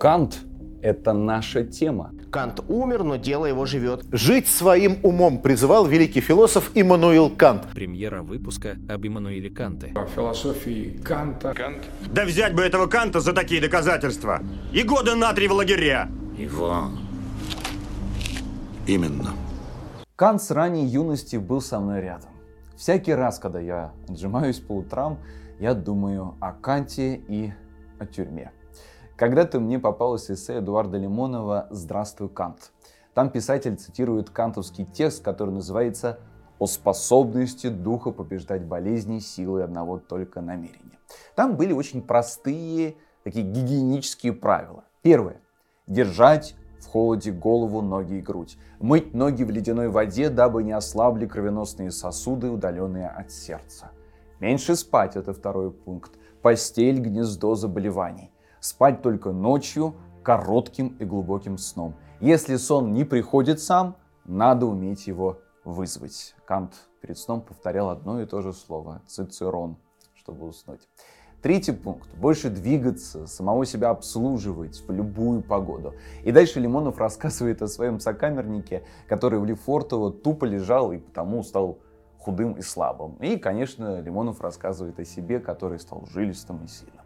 Кант – это наша тема. Кант умер, но дело его живет. Жить своим умом призывал великий философ Иммануил Кант. Премьера выпуска об Иммануиле Канте. О философии Канта. Кант. Да взять бы этого Канта за такие доказательства. И года на три в лагеря. Его. Именно. Кант с ранней юности был со мной рядом. Всякий раз, когда я отжимаюсь по утрам, я думаю о Канте и о тюрьме. Когда-то мне попалось эссе Эдуарда Лимонова «Здравствуй, Кант». Там писатель цитирует кантовский текст, который называется «О способности духа побеждать болезни силой одного только намерения». Там были очень простые, такие гигиенические правила. Первое. Держать в холоде голову, ноги и грудь. Мыть ноги в ледяной воде, дабы не ослабли кровеносные сосуды, удаленные от сердца. Меньше спать – это второй пункт. Постель – гнездо заболеваний. Спать только ночью, коротким и глубоким сном. Если сон не приходит сам, надо уметь его вызвать. Кант перед сном повторял одно и то же слово – цицерон, чтобы уснуть. Третий пункт. Больше двигаться, самого себя обслуживать в любую погоду. И дальше Лимонов рассказывает о своем сокамернике, который в Лефортово тупо лежал и потому стал худым и слабым. И, конечно, Лимонов рассказывает о себе, который стал жилистым и сильным.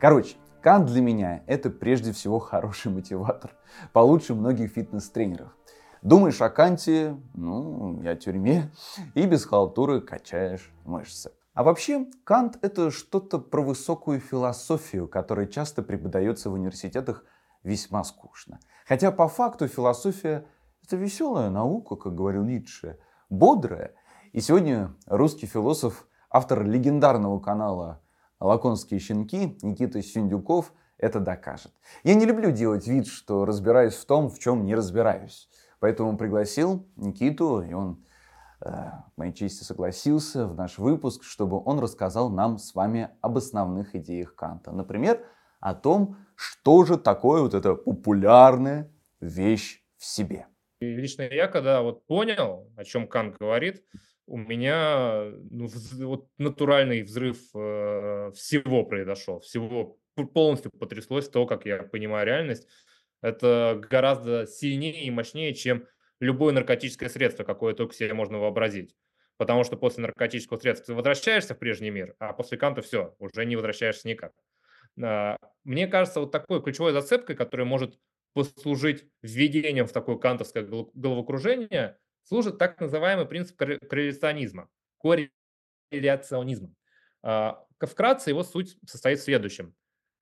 Короче, Кант для меня это прежде всего хороший мотиватор, получше многих фитнес-тренеров. Думаешь о Канте, ну, и о тюрьме, и без халтуры качаешь мышцы. А вообще, Кант — это что-то про высокую философию, которая часто преподается в университетах весьма скучно. Хотя по факту философия — это веселая наука, как говорил Ницше, бодрая. И сегодня русский философ, автор легендарного канала лаконские щенки, Никита Синдюков это докажет. Я не люблю делать вид, что разбираюсь в том, в чем не разбираюсь. Поэтому пригласил Никиту, и он э, в моей чести согласился в наш выпуск, чтобы он рассказал нам с вами об основных идеях Канта. Например, о том, что же такое вот эта популярная вещь в себе. И лично я, когда вот понял, о чем Кант говорит, у меня ну, вот натуральный взрыв э, всего произошел, всего полностью потряслось то, как я понимаю реальность. Это гораздо сильнее и мощнее, чем любое наркотическое средство, какое только себе можно вообразить. Потому что после наркотического средства ты возвращаешься в прежний мир, а после канта все, уже не возвращаешься никак. А, мне кажется, вот такой ключевой зацепкой, которая может послужить введением в такое кантовское головокружение, служит так называемый принцип корреляционизма. Корреляционизма. А, вкратце его суть состоит в следующем.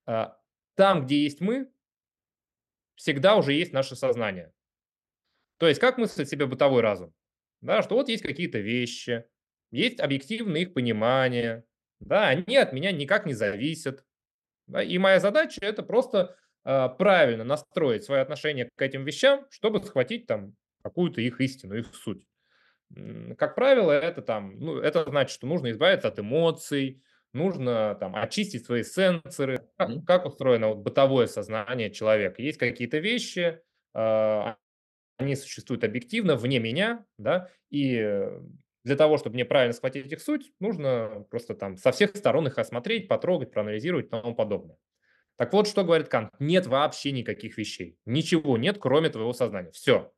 А, там, где есть мы, всегда уже есть наше сознание. То есть как мыслит себе бытовой разум? Да, что вот есть какие-то вещи, есть объективное их понимание, да, они от меня никак не зависят. Да, и моя задача это просто э, правильно настроить свое отношение к этим вещам, чтобы схватить там какую-то их истину, их суть. Как правило, это там, ну, это значит, что нужно избавиться от эмоций, нужно там очистить свои сенсоры. Как, как устроено вот, бытовое сознание человека? Есть какие-то вещи, э, они существуют объективно, вне меня, да, и для того, чтобы мне правильно схватить их суть, нужно просто там со всех сторон их осмотреть, потрогать, проанализировать и тому подобное. Так вот, что говорит Кант? Нет вообще никаких вещей. Ничего нет, кроме твоего сознания. Все.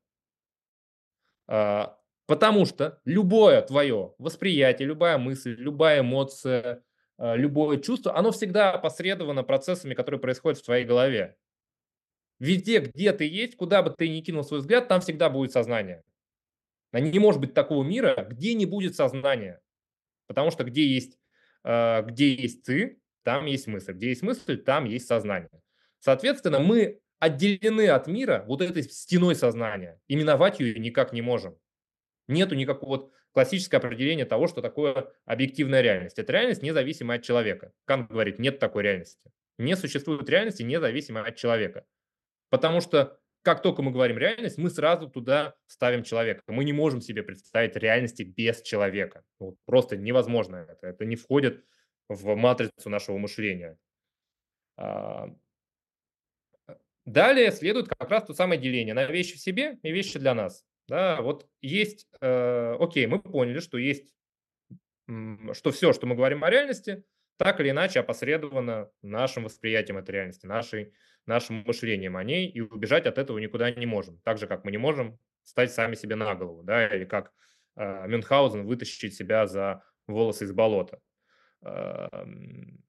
А, потому что любое твое восприятие, любая мысль, любая эмоция, а, любое чувство, оно всегда опосредовано процессами, которые происходят в твоей голове. Везде, где ты есть, куда бы ты ни кинул свой взгляд, там всегда будет сознание. Не может быть такого мира, где не будет сознания. Потому что где есть, а, где есть ты, там есть мысль. Где есть мысль, там есть сознание. Соответственно, мы отделены от мира вот этой стеной сознания. Именовать ее никак не можем. Нету никакого вот классического определения того, что такое объективная реальность. Это реальность, независимая от человека. Кант говорит, нет такой реальности. Не существует реальности, независимой от человека. Потому что как только мы говорим реальность, мы сразу туда ставим человека. Мы не можем себе представить реальности без человека. Вот просто невозможно это. Это не входит в матрицу нашего мышления. Далее следует как раз то самое деление на вещи в себе и вещи для нас. Да, вот есть, э, окей, мы поняли, что есть, что все, что мы говорим о реальности, так или иначе опосредовано нашим восприятием этой реальности, нашей нашим мышлением о ней, и убежать от этого никуда не можем. Так же, как мы не можем стать сами себе на голову, да, или как э, Мюнхгаузен вытащить себя за волосы из болота. Эм,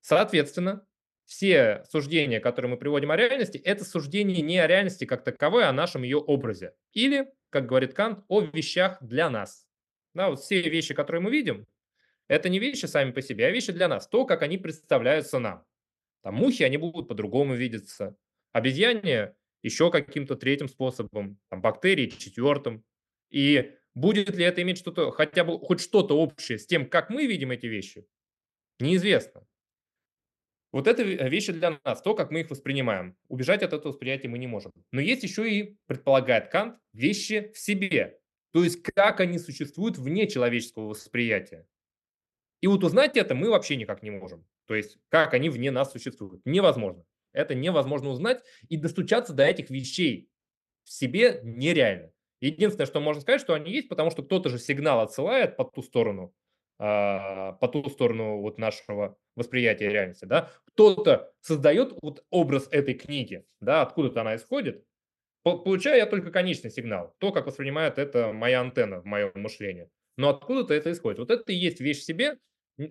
соответственно, все суждения, которые мы приводим о реальности, это суждение не о реальности как таковой, а о нашем ее образе. Или, как говорит Кант, о вещах для нас. Да, вот все вещи, которые мы видим, это не вещи сами по себе, а вещи для нас. То, как они представляются нам. Там мухи, они будут по-другому видеться. Обезьяне еще каким-то третьим способом. Там бактерии четвертым. И будет ли это иметь что-то, хотя бы хоть что-то общее с тем, как мы видим эти вещи, неизвестно. Вот это вещи для нас, то, как мы их воспринимаем. Убежать от этого восприятия мы не можем. Но есть еще и, предполагает Кант, вещи в себе. То есть, как они существуют вне человеческого восприятия. И вот узнать это мы вообще никак не можем. То есть, как они вне нас существуют. Невозможно. Это невозможно узнать. И достучаться до этих вещей в себе нереально. Единственное, что можно сказать, что они есть, потому что кто-то же сигнал отсылает по ту сторону а, по ту сторону вот нашего восприятия реальности, да, кто-то создает вот образ этой книги, да, откуда-то она исходит, получаю я только конечный сигнал, то, как воспринимает это моя антенна в моем мышлении. Но откуда-то это исходит. Вот это и есть вещь в себе,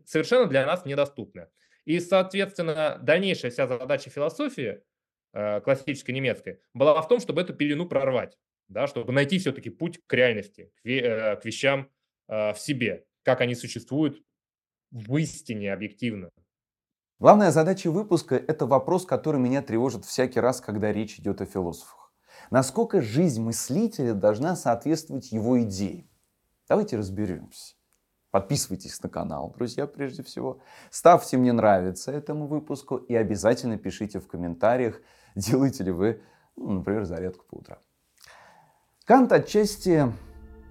совершенно для нас недоступная. И, соответственно, дальнейшая вся задача философии, э, классической немецкой, была в том, чтобы эту пелену прорвать, да, чтобы найти все-таки путь к реальности, к, э, вещам э, в себе как они существуют в истине объективно. Главная задача выпуска – это вопрос, который меня тревожит всякий раз, когда речь идет о философах. Насколько жизнь мыслителя должна соответствовать его идеям? Давайте разберемся. Подписывайтесь на канал, друзья, прежде всего. Ставьте «Мне нравится» этому выпуску и обязательно пишите в комментариях, делаете ли вы, ну, например, зарядку по утрам. Кант отчасти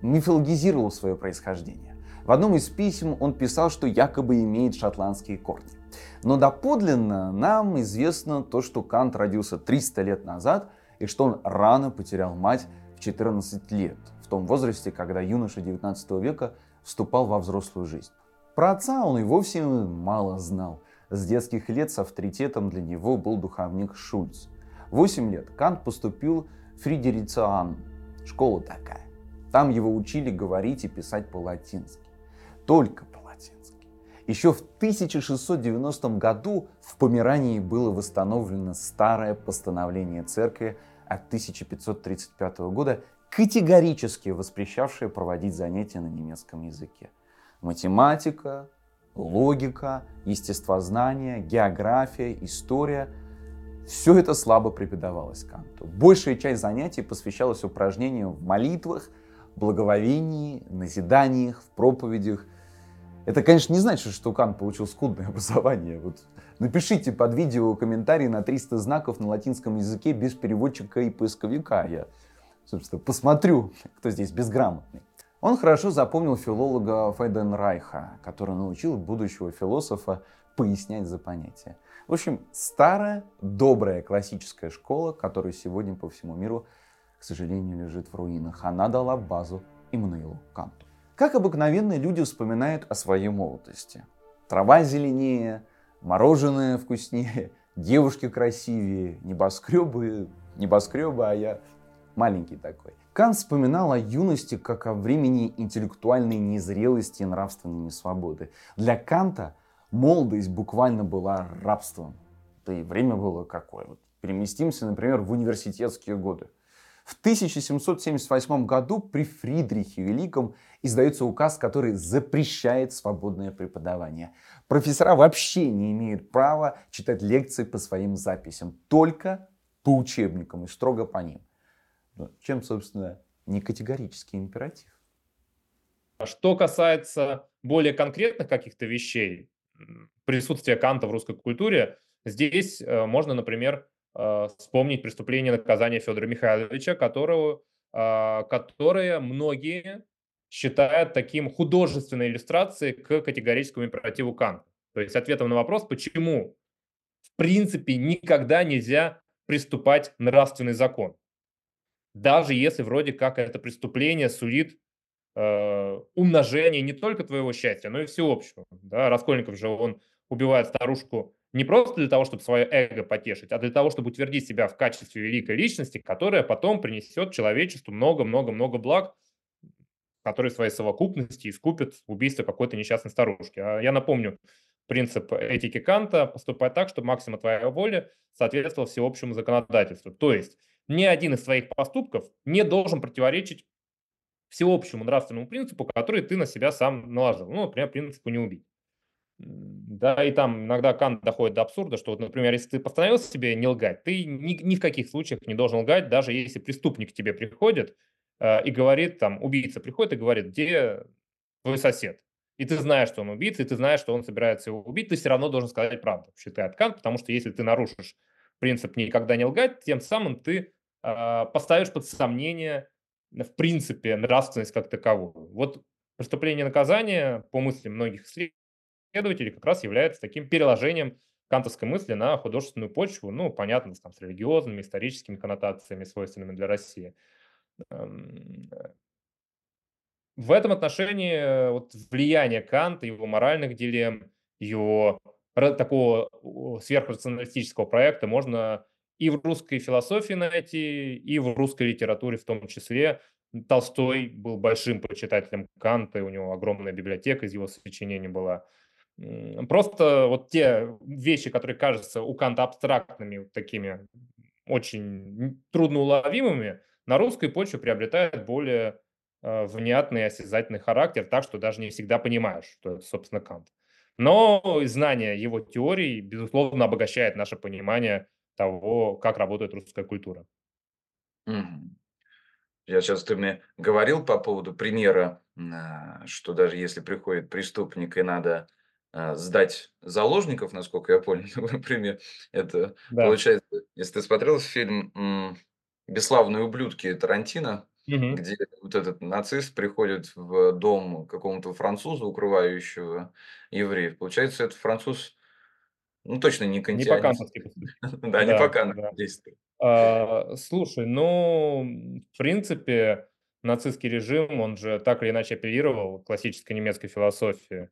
мифологизировал свое происхождение. В одном из писем он писал, что якобы имеет шотландские корни. Но доподлинно нам известно то, что Кант родился 300 лет назад и что он рано потерял мать в 14 лет, в том возрасте, когда юноша 19 века вступал во взрослую жизнь. Про отца он и вовсе мало знал. С детских лет с авторитетом для него был духовник Шульц. В 8 лет Кант поступил в Фридерициан, школа такая. Там его учили говорить и писать по-латински только. Еще в 1690 году в Померании было восстановлено старое постановление церкви от 1535 года, категорически воспрещавшее проводить занятия на немецком языке. Математика, логика, естествознание, география, история – все это слабо преподавалось Канту. Большая часть занятий посвящалась упражнениям в молитвах, благоволении, назиданиях, в проповедях это, конечно, не значит, что Кант получил скудное образование. Вот напишите под видео комментарий на 300 знаков на латинском языке без переводчика и поисковика. Я, собственно, посмотрю, кто здесь безграмотный. Он хорошо запомнил филолога Фейденрайха, который научил будущего философа пояснять за понятия. В общем, старая, добрая классическая школа, которая сегодня по всему миру, к сожалению, лежит в руинах, она дала базу Иммануилу Канту. Как обыкновенные люди вспоминают о своей молодости. Трава зеленее, мороженое вкуснее, девушки красивее, небоскребы, небоскребы, а я маленький такой. Кант вспоминал о юности как о времени интеллектуальной незрелости и нравственной несвободы. Для Канта молодость буквально была рабством. Да и время было какое. Вот переместимся, например, в университетские годы. В 1778 году при Фридрихе Великом издается указ, который запрещает свободное преподавание. Профессора вообще не имеют права читать лекции по своим записям, только по учебникам и строго по ним. Ну, чем, собственно, не категорический императив. А что касается более конкретных каких-то вещей, присутствия Канта в русской культуре, здесь э, можно, например, вспомнить преступление наказания Федора Михайловича, которого, а, которое многие считают таким художественной иллюстрацией к категорическому императиву Канта. То есть ответом на вопрос, почему в принципе никогда нельзя приступать нравственный закон. Даже если вроде как это преступление сулит э, умножение не только твоего счастья, но и всеобщего. Да? Раскольников же он убивает старушку не просто для того, чтобы свое эго потешить, а для того, чтобы утвердить себя в качестве великой личности, которая потом принесет человечеству много-много-много благ, которые в своей совокупности искупят убийство какой-то несчастной старушки. А я напомню, принцип этики Канта поступать так, чтобы максима твоей воли соответствовал всеобщему законодательству. То есть ни один из твоих поступков не должен противоречить всеобщему нравственному принципу, который ты на себя сам наложил. Ну, например, принципу не убить. Да, и там иногда Кант доходит до абсурда, что, вот, например, если ты постановил себе не лгать, ты ни, ни в каких случаях не должен лгать, даже если преступник к тебе приходит э, и говорит, там, убийца приходит и говорит, где твой сосед? И ты знаешь, что он убийца, и ты знаешь, что он собирается его убить, ты все равно должен сказать правду, считает Кант, потому что если ты нарушишь принцип никогда не лгать, тем самым ты э, поставишь под сомнение в принципе нравственность как таковую. Вот преступление и наказание, по мысли многих исследователей, как раз является таким переложением кантовской мысли на художественную почву, ну, понятно, там, с религиозными, историческими коннотациями, свойственными для России. Эм, в этом отношении вот влияние Канта, его моральных дилемм, его такого сверхрационалистического проекта можно и в русской философии найти, и в русской литературе в том числе. Толстой был большим почитателем Канта, у него огромная библиотека из его сочинений была. Просто вот те вещи, которые кажутся у Канта абстрактными, такими очень трудноуловимыми, на русской почве приобретают более э, внятный осязательный характер, так что даже не всегда понимаешь, что это, собственно, Кант. Но знание его теорий, безусловно, обогащает наше понимание того, как работает русская культура. Я сейчас ты мне говорил по поводу примера, а, что даже если приходит преступник и надо сдать заложников, насколько я понял, например, это Да. получается, если ты смотрел фильм «Бесславные ублюдки» Тарантино, Мгм. где вот этот нацист приходит в дом какому-то француза, укрывающего евреев. Получается, этот француз, ну, точно не Не кантианец. поступил. Да, не по действует. А, слушай, ну, в принципе, нацистский режим, он же так или иначе апеллировал классической немецкой философии.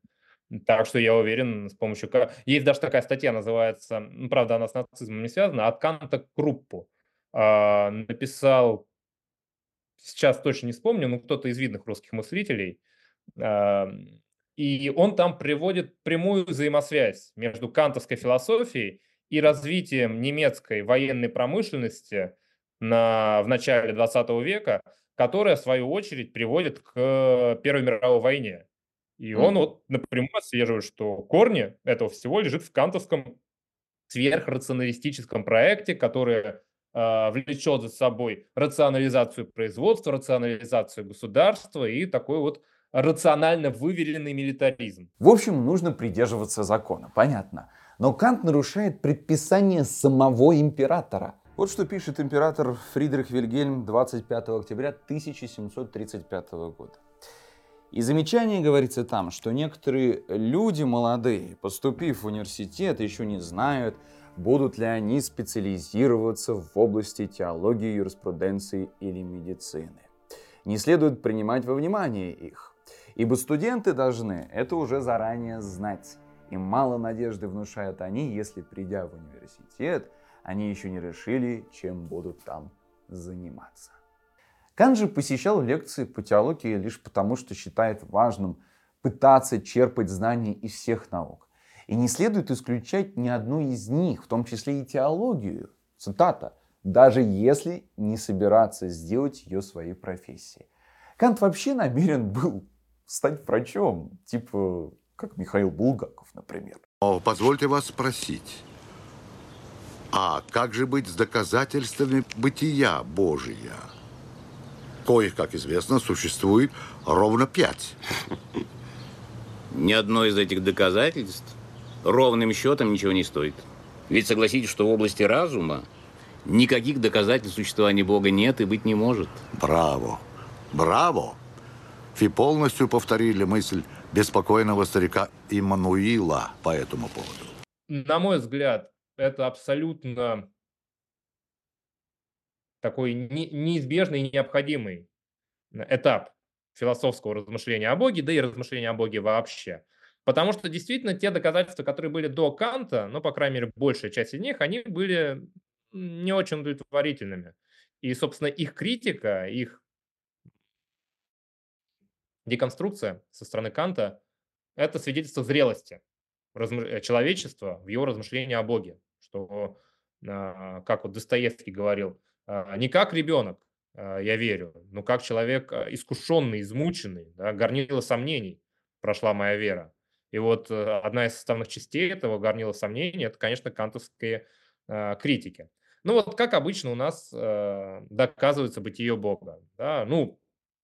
Так что я уверен, с помощью... Есть даже такая статья, называется, правда, она с нацизмом не связана, «От Канта к Круппу». А, Написал, сейчас точно не вспомню, но кто-то из видных русских мыслителей. А, И он там приводит прямую взаимосвязь между кантовской философией и развитием немецкой военной промышленности на, в начале 20 века, которая, в свою очередь, приводит к Первой мировой войне. И он вот напрямую отслеживает, что корни этого всего лежит в кантовском сверхрационалистическом проекте, который а, влечет за собой рационализацию производства, рационализацию государства и такой вот рационально выверенный милитаризм. В общем, нужно придерживаться закона, понятно. Но Кант нарушает предписание самого императора. Вот что пишет император Фридрих Вильгельм 25 октября 1735 года. И замечание говорится там, что некоторые люди молодые, поступив в университет, еще не знают, будут ли они специализироваться в области теологии, юриспруденции или медицины. Не следует принимать во внимание их, ибо студенты должны это уже заранее знать. И мало надежды внушают они, если, придя в университет, они еще не решили, чем будут там заниматься. Кант же посещал лекции по теологии лишь потому, что считает важным пытаться черпать знания из всех наук. И не следует исключать ни одну из них, в том числе и теологию. Цитата. Даже если не собираться сделать ее своей профессией. Кант вообще намерен был стать врачом, типа как Михаил Булгаков, например. О, позвольте вас спросить, а как же быть с доказательствами бытия Божия? Коих, как известно, существует ровно пять. Ни одно из этих доказательств ровным счетом ничего не стоит. Ведь согласитесь, что в области разума никаких доказательств существования Бога нет и быть не может. Браво! Браво! Вы полностью повторили мысль беспокойного старика Иммануила по этому поводу. На мой взгляд, это абсолютно такой не- неизбежный и необходимый этап философского размышления о Боге, да и размышления о Боге вообще. Потому что действительно те доказательства, которые были до Канта, ну, по крайней мере, большая часть из них, они были не очень удовлетворительными. И, собственно, их критика, их деконструкция со стороны Канта – это свидетельство зрелости э, человечества в его размышлении о Боге. Что, а, как вот Достоевский говорил, не как ребенок, а, я верю, но как человек искушенный, измученный, да, горнило сомнений прошла моя вера. И вот э, одна из составных частей этого горнила сомнений – это, конечно, кантовские критики. Ну вот как обычно у нас доказывается бытие Бога. Да? Ну,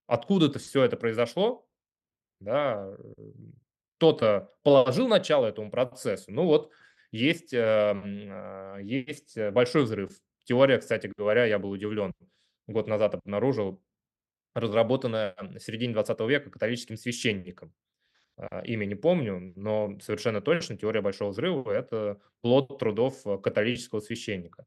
откуда-то все это произошло, да, кто-то положил начало этому процессу. Ну вот есть, эм, а, есть большой взрыв. Теория, кстати говоря, я был удивлен, год назад обнаружил, разработанная в середине 20 века католическим священником. А, имя не помню, но совершенно точно теория большого взрыва – это плод трудов католического священника.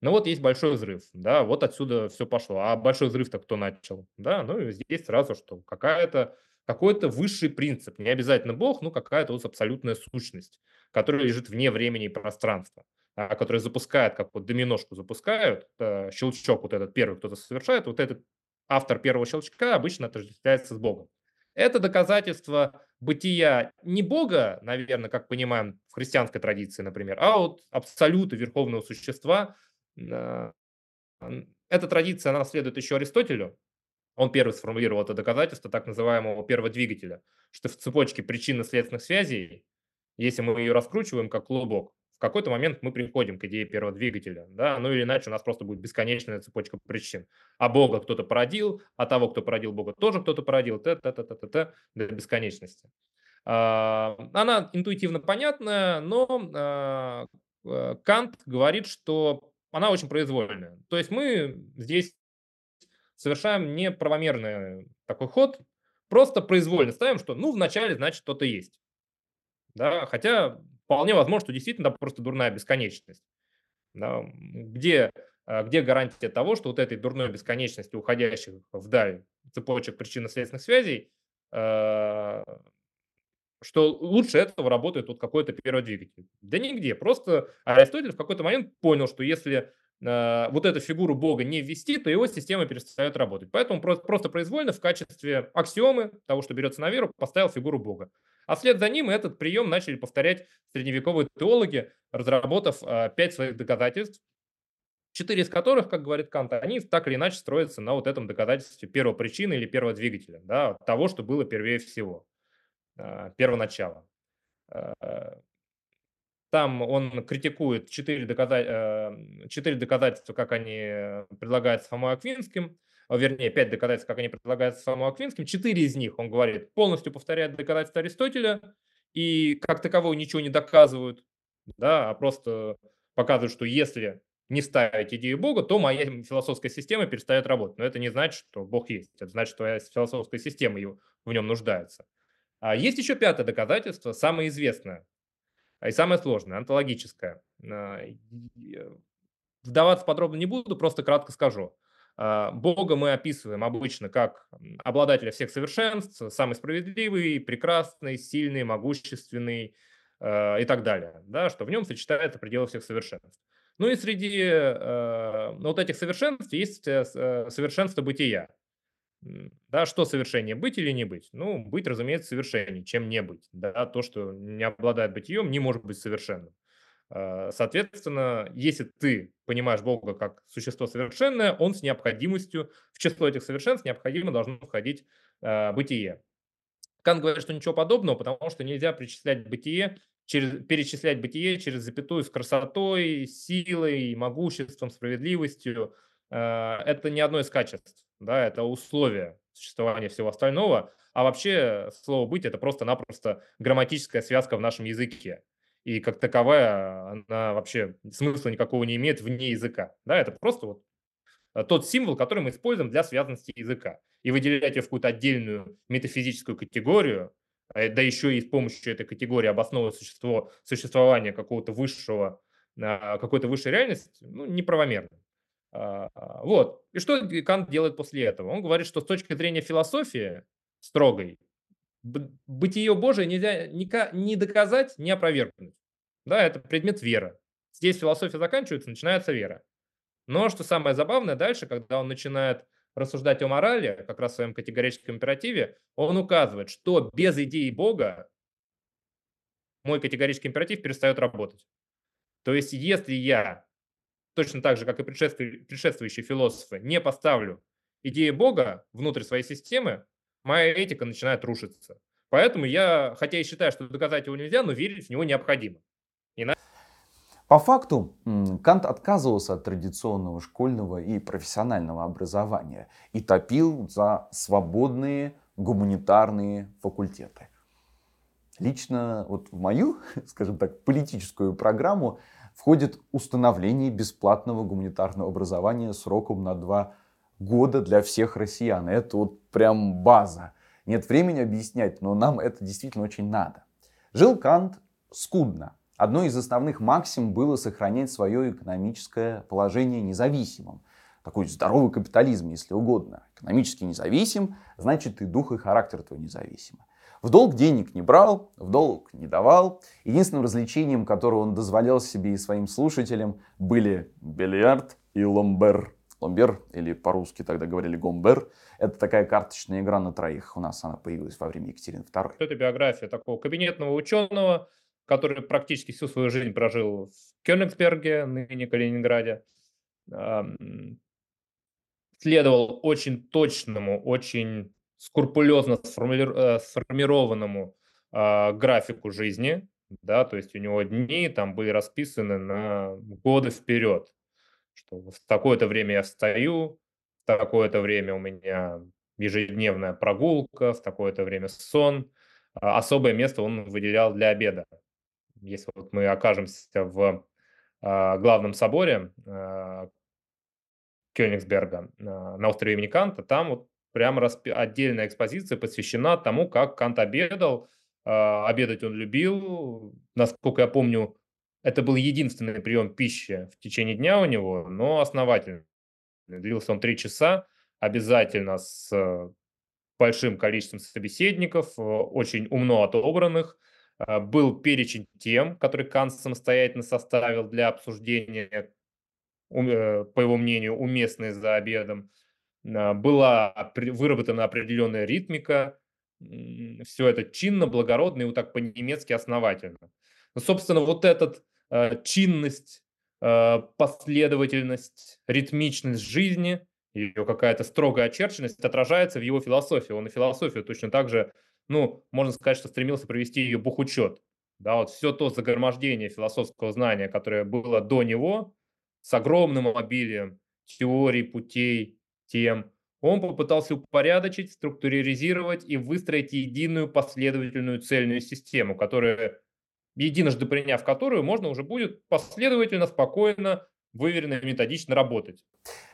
Ну вот есть большой взрыв, да, вот отсюда все пошло. А большой взрыв-то кто начал? Да, ну и здесь сразу что какая-то какой-то высший принцип, не обязательно Бог, но какая-то вот абсолютная сущность, которая лежит вне времени и пространства, а, которая запускает, как вот доминошку запускают, э, щелчок вот этот первый кто-то совершает, вот этот автор первого щелчка обычно отождествляется с Богом. Это доказательство бытия не Бога, наверное, как понимаем в христианской традиции, например, а вот абсолюта верховного существа, эта традиция, она следует еще Аристотелю. Он первый сформулировал это доказательство так называемого первого двигателя, что в цепочке причинно-следственных связей, если мы ее раскручиваем как клубок, какой-то момент мы приходим к идее первого двигателя, да, ну или иначе у нас просто будет бесконечная цепочка причин. А Бога кто-то породил, а того, кто породил Бога, тоже кто-то породил, т т т т т т до бесконечности. А, она интуитивно понятная, но а, э, Кант говорит, что она очень произвольная. То есть мы здесь совершаем неправомерный такой ход, просто произвольно ставим, что ну вначале значит что-то есть. Да, хотя вполне возможно, что действительно да, просто дурная бесконечность. Да, где, а, где гарантия того, что вот этой дурной бесконечности, уходящих вдаль цепочек причинно-следственных связей, э, что лучше этого работает вот какой-то первый двигатель. Да нигде. Просто Аристотель в какой-то момент понял, что если э, вот эту фигуру Бога не ввести, то его система перестает работать. Поэтому просто, просто произвольно в качестве аксиомы того, что берется на веру, поставил фигуру Бога. А вслед за ним этот прием начали повторять средневековые теологи, разработав э, пять своих доказательств, четыре из которых, как говорит Кант, они так или иначе строятся на вот этом доказательстве первого причины или первого двигателя, да, того, что было первее всего. А, первоначала. А, там он критикует четыре, доказа... четыре доказательства, как они предлагаются Фомой Аквинским, вернее, пять доказательств, как они предлагаются Фомой Аквинским. Четыре из них, он говорит, полностью повторяют доказательства Аристотеля и как такового ничего не доказывают, да, а просто показывают, что если не ставить идею Бога, то моя философская система перестает работать. Но это не значит, что Бог есть. Это значит, что твоя философская система в нем нуждается. А есть еще пятое доказательство, самое известное и самое сложное, онтологическое. А, вдаваться подробно не буду, просто кратко скажу. А, Бога мы описываем обычно как обладателя всех совершенств, самый справедливый, прекрасный, сильный, могущественный а, и так далее, да, что в нем сочетается пределы всех совершенств. Ну и среди э, вот этих совершенств есть э, э совершенство бытия. Да, что совершение, быть или не быть? Ну, быть, разумеется, совершеннее, чем не быть. Да, то, что не обладает бытием, не может быть совершенным. А, соответственно, если ты понимаешь Бога как существо совершенное, он с необходимостью, в число этих совершенств необходимо должно входить э, бытие. Кант говорит, что ничего подобного, потому что нельзя причислять бытие, через, перечислять бытие через запятую с красотой, силой, могуществом, справедливостью. Э, это не одно из качеств да, это условие существования всего остального, а вообще слово «быть» — это просто-напросто грамматическая связка в нашем языке. И как таковая она вообще смысла никакого не имеет вне языка. Да, это просто вот э, тот символ, который мы используем для связанности языка. И выделять ее в какую-то отдельную метафизическую категорию, э, да еще и с помощью этой категории обосновывать существо, существование какого-то высшего, а, какой-то высшей реальности, ну, неправомерно. А, вот. И что Кант делает после этого? Он говорит, что с точки зрения философии строгой, бытие Божие нельзя ни доказать, ни опровергнуть. Да, это предмет веры. Здесь философия заканчивается, начинается вера. Но что самое забавное, дальше, когда он начинает рассуждать о морали, как раз в своем категорическом императиве, он указывает, что без идеи Бога мой категорический императив перестает работать. То есть, если я, точно так же, как и предшествующие философы, не поставлю идеи Бога внутрь своей системы, моя этика начинает рушиться. Поэтому я, хотя и считаю, что доказать его нельзя, но верить в него необходимо. По факту Кант отказывался от традиционного школьного и профессионального образования и топил за свободные гуманитарные факультеты. Лично вот в мою, скажем так, политическую программу входит установление бесплатного гуманитарного образования сроком на два года для всех россиян. Это вот прям база. Нет времени объяснять, но нам это действительно очень надо. Жил Кант скудно, Одной из основных максим было сохранять свое экономическое положение независимым. Такой здоровый капитализм, если угодно. Экономически независим, значит и дух и характер твой независимы. В долг денег не брал, в долг не давал. Единственным развлечением, которое он дозволял себе и своим слушателям, были бильярд и ломбер. Ломбер, или по-русски тогда говорили гомбер, это такая карточная игра на троих. У нас она появилась во время Екатерины II. Это биография такого кабинетного ученого, который практически всю свою жизнь прожил в Кёнигсберге, ныне Калининграде, следовал очень точному, очень скрупулезно э, сформированному а, графику жизни, да, то есть у него дни там были расписаны на годы вперед, что в такое-то время я встаю, в такое-то время у меня ежедневная прогулка, в такое-то время сон. А особое место он выделял для обеда если вот мы окажемся в а, главном соборе Кёнигсберга на острове имени Канта, там вот прямо распи- отдельная экспозиция посвящена тому, как Кант обедал. Обедать он любил. Насколько я помню, это был единственный прием пищи в течение дня у него, но основательный. Длился он три часа, обязательно с большим количеством собеседников, очень умно отобранных, а, был перечень тем, который Кант самостоятельно составил для обсуждения, э, по его мнению, уместной за обедом. А, была выработана определенная ритмика, все это чинно, благородно и вот так по-немецки основательно. Но, собственно, вот эта а, чинность, последовательность, ритмичность жизни, ее какая-то строгая очерченность отражается в его философии. Он и философию точно так же ну, можно сказать, что стремился провести ее бухучет. Да, вот все то загромождение философского знания, которое было до него, с огромным обилием теорий, путей, тем, он попытался упорядочить, структуризировать и выстроить единую последовательную цельную систему, которая, единожды приняв которую, можно уже будет последовательно, спокойно, выверенно и методично работать.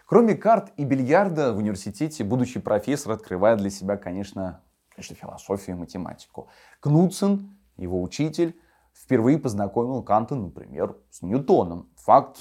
Кроме карт и бильярда в университете будущий профессор открывает для себя, конечно, конечно, философию и математику. Кнутсен, его учитель, впервые познакомил Канта, например, с Ньютоном. Факт,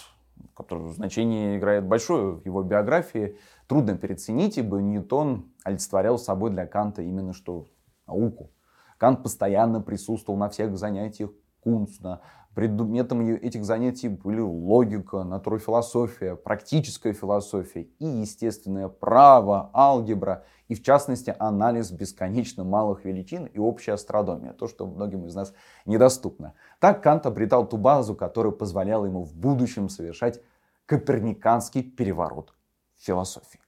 который значение играет большое в его биографии, трудно переоценить, ибо Ньютон олицетворял собой для Канта именно что науку. Кант постоянно присутствовал на всех занятиях Кунцна, Предметом этих занятий были логика, натурфилософия, практическая философия и естественное право, алгебра и, в частности, анализ бесконечно малых величин и общая астрономия, то, что многим из нас недоступно. Так Кант обретал ту базу, которая позволяла ему в будущем совершать коперниканский переворот философии.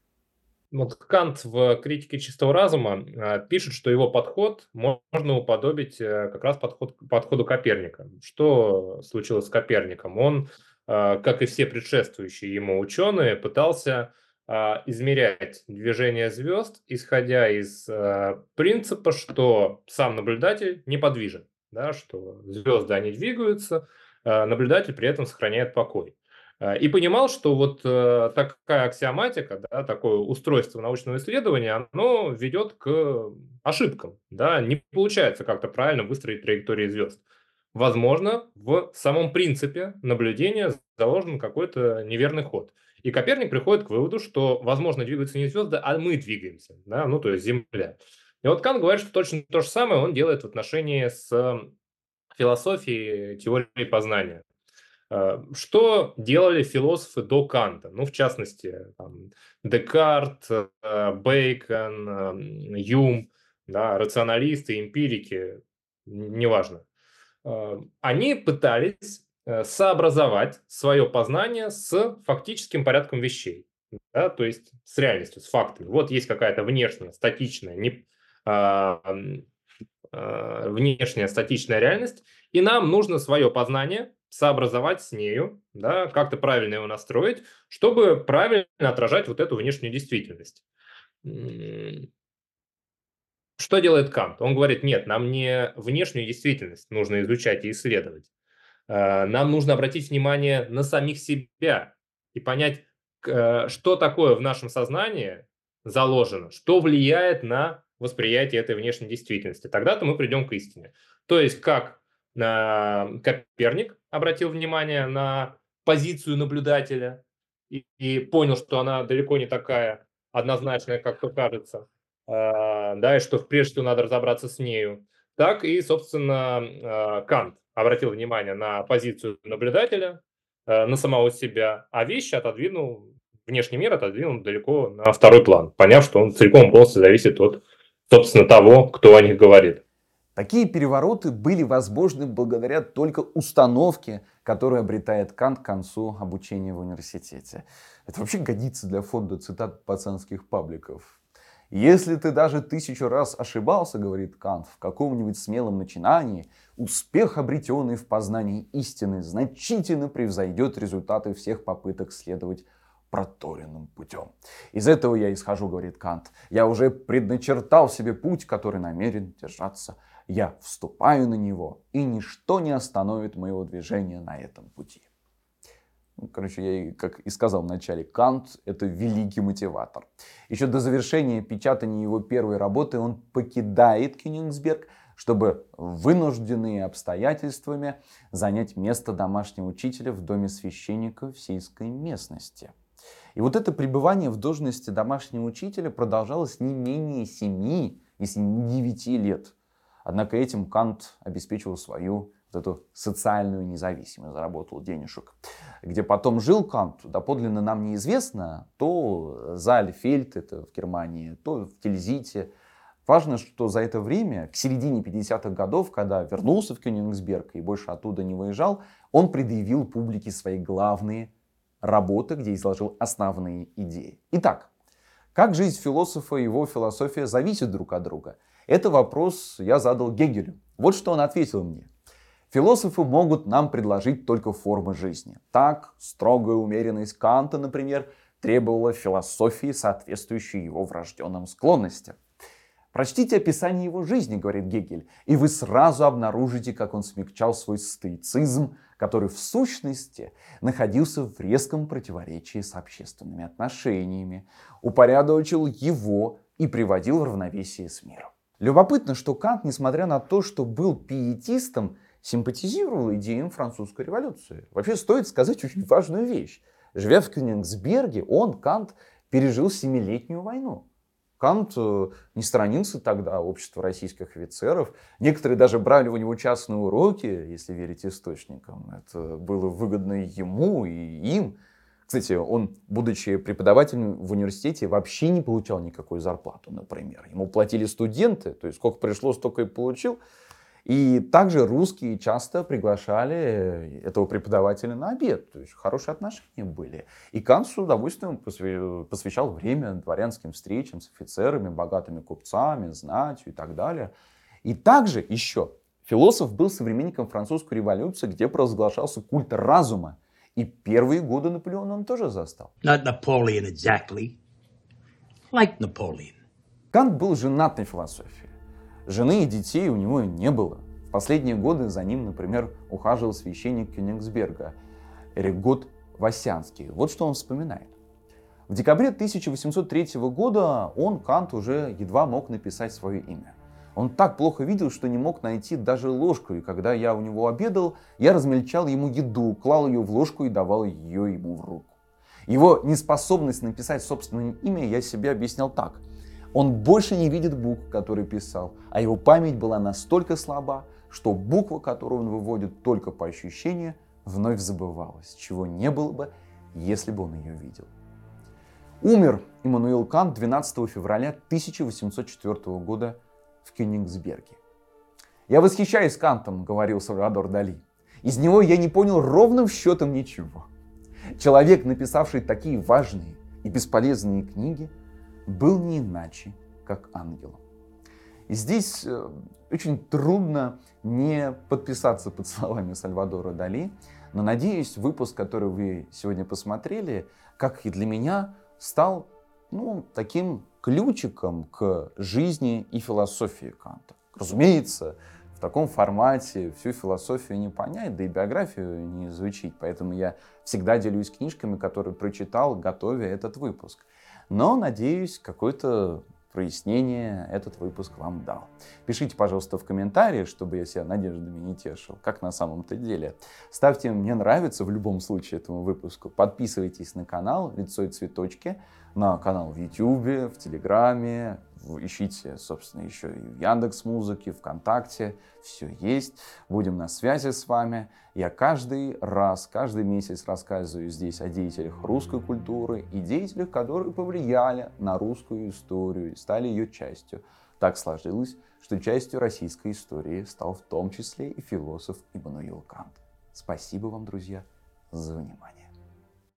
Вот Кант в «Критике чистого разума» а, пишет, что его подход можно уподобить э, как раз подход, подходу Коперника. Что случилось с Коперником? Он, а, как и все предшествующие ему ученые, пытался а, измерять движение звезд, исходя из принципа, что сам наблюдатель неподвижен, да, что звезды, они двигаются, наблюдатель при этом сохраняет покой. Э, и понимал, что вот э, такая аксиоматика, да, такое устройство научного исследования, оно ведет к ошибкам. Да? Не получается как-то правильно выстроить траектории звезд. Возможно, в самом принципе наблюдения заложен какой-то неверный ход. И Коперник приходит к выводу, что, возможно, двигаются не звезды, а мы двигаемся, да? ну, то есть Земля. И вот Кант говорит, что точно то же самое он делает в отношении с философией теории познания. Э, что делали философы до Канта? Ну, в частности, там, Декарт, э, Бейкон, э, Юм, да, рационалисты, эмпирики, неважно. Они пытались сообразовать свое познание с фактическим порядком вещей, да, то есть с реальностью, с фактами. Вот есть какая-то внешняя, статичная, не, а, а, внешняя статичная реальность, и нам нужно свое познание сообразовать с нею, да, как-то правильно его настроить, чтобы правильно отражать вот эту внешнюю действительность. Что делает Кант? Он говорит, нет, нам не внешнюю действительность нужно изучать и исследовать. А, нам нужно обратить внимание на самих себя и понять, э, что такое в нашем сознании заложено, что влияет на восприятие этой внешней действительности. Тогда-то мы придем к истине. То есть, как э, Коперник обратил внимание на позицию наблюдателя и, и понял, что она далеко не такая однозначная, как то кажется, э, да, и что прежде всего надо разобраться с нею, так и, собственно, э, Кант обратил внимание на позицию наблюдателя, э, на самого себя, а вещи отодвинул, внешний мир отодвинул далеко на второй план, поняв, что он целиком полностью зависит от, собственно, того, кто о них говорит. Такие перевороты были возможны благодаря только установке, которую обретает Кант к концу обучения в университете. Это вообще годится для фонда цитат пацанских пабликов. Если ты даже тысячу раз ошибался, говорит Кант, в каком-нибудь смелом начинании, успех, обретенный в познании истины, значительно превзойдет результаты всех попыток следовать проторенным путем. Из этого я исхожу, говорит Кант. Я уже предначертал себе путь, который намерен держаться я вступаю на него, и ничто не остановит моего движения на этом пути. Ну, короче, я, как и сказал в начале, Кант — это великий мотиватор. Еще до завершения печатания его первой работы он покидает Кёнигсберг, чтобы вынужденные обстоятельствами занять место домашнего учителя в доме священника в сельской местности. И вот это пребывание в должности домашнего учителя продолжалось не менее семи, если не девяти лет. Однако этим Кант обеспечивал свою вот эту социальную независимость, заработал денежек. Где потом жил Кант, доподлинно нам неизвестно, то Зальфельд, это в Германии, то в Тильзите. Важно, что за это время, к середине 50-х годов, когда вернулся в Кёнигсберг и больше оттуда не выезжал, он предъявил публике свои главные работы, где изложил основные идеи. Итак, как жизнь философа и его философия зависят друг от друга – это вопрос я задал Гегелю. Вот что он ответил мне. Философы могут нам предложить только формы жизни. Так, строгая умеренность Канта, например, требовала философии, соответствующей его врожденным склонностям. Прочтите описание его жизни, говорит Гегель, и вы сразу обнаружите, как он смягчал свой стоицизм, который в сущности находился в резком противоречии с общественными отношениями, упорядочил его и приводил в равновесие с миром. Любопытно, что Кант, несмотря на то, что был пиетистом, симпатизировал идеям французской революции. Вообще стоит сказать очень важную вещь. Живя в Кёнигсберге, он, Кант, пережил семилетнюю войну. Кант э, не сторонился тогда общества российских офицеров. Некоторые даже брали у него частные уроки, если верить источникам. Это было выгодно ему и им. Кстати, он, будучи преподавателем в университете, вообще не получал никакой зарплату, например. Ему платили студенты, то есть сколько пришло, столько и получил. И также русские часто приглашали этого преподавателя на обед. То есть хорошие отношения были. И Кант с удовольствием посвящал время дворянским встречам с офицерами, богатыми купцами, знатью и так далее. И также еще философ был современником французской революции, где провозглашался культ разума. И первые годы Наполеона он тоже застал. Not Napoleon exactly. Like Napoleon. Кант был женат на философии. Жены и детей у него не было. В последние годы за ним, например, ухаживал священник Кёнигсберга Эригот Васянский. Вот что он вспоминает. В декабре 1803 года он, Кант, уже едва мог написать свое имя. Он так плохо видел, что не мог найти даже ложку, и когда я у него обедал, я размельчал ему еду, клал ее в ложку и давал ее ему в руку. Его неспособность написать собственное имя я себе объяснял так. Он больше не видит букв, которые писал, а его память была настолько слаба, что буква, которую он выводит только по ощущению, вновь забывалась, чего не было бы, если бы он ее видел. Умер Иммануил Кант 12 февраля 1804 года в Кёнигсберге. «Я восхищаюсь Кантом», — говорил Сальвадор Дали. «Из него я не понял ровным счетом ничего. Человек, написавший такие важные и бесполезные книги, был не иначе, как ангелом. И здесь э, очень трудно не подписаться под словами Сальвадора Дали, но надеюсь, выпуск, который вы сегодня посмотрели, как и для меня, стал ну, таким ключиком к жизни и философии Канта. Разумеется, в таком формате всю философию не понять, да и биографию не изучить. Поэтому я всегда делюсь книжками, которые прочитал, готовя этот выпуск. Но, надеюсь, какое-то прояснение этот выпуск вам дал. Пишите, пожалуйста, в комментариях, чтобы я себя надеждами не тешил, как на самом-то деле. Ставьте «Мне нравится» в любом случае этому выпуску. Подписывайтесь на канал «Лицо и цветочки», на канал в YouTube, в Телеграме, ищите, собственно, еще и в Яндекс Музыке, ВКонтакте, все есть. Будем на связи с вами. Я каждый раз, каждый месяц рассказываю здесь о деятелях русской культуры и деятелях, которые повлияли на русскую историю и стали ее частью. Так сложилось, что частью российской истории стал в том числе и философ Иммануил Кант. Спасибо вам, друзья, за внимание.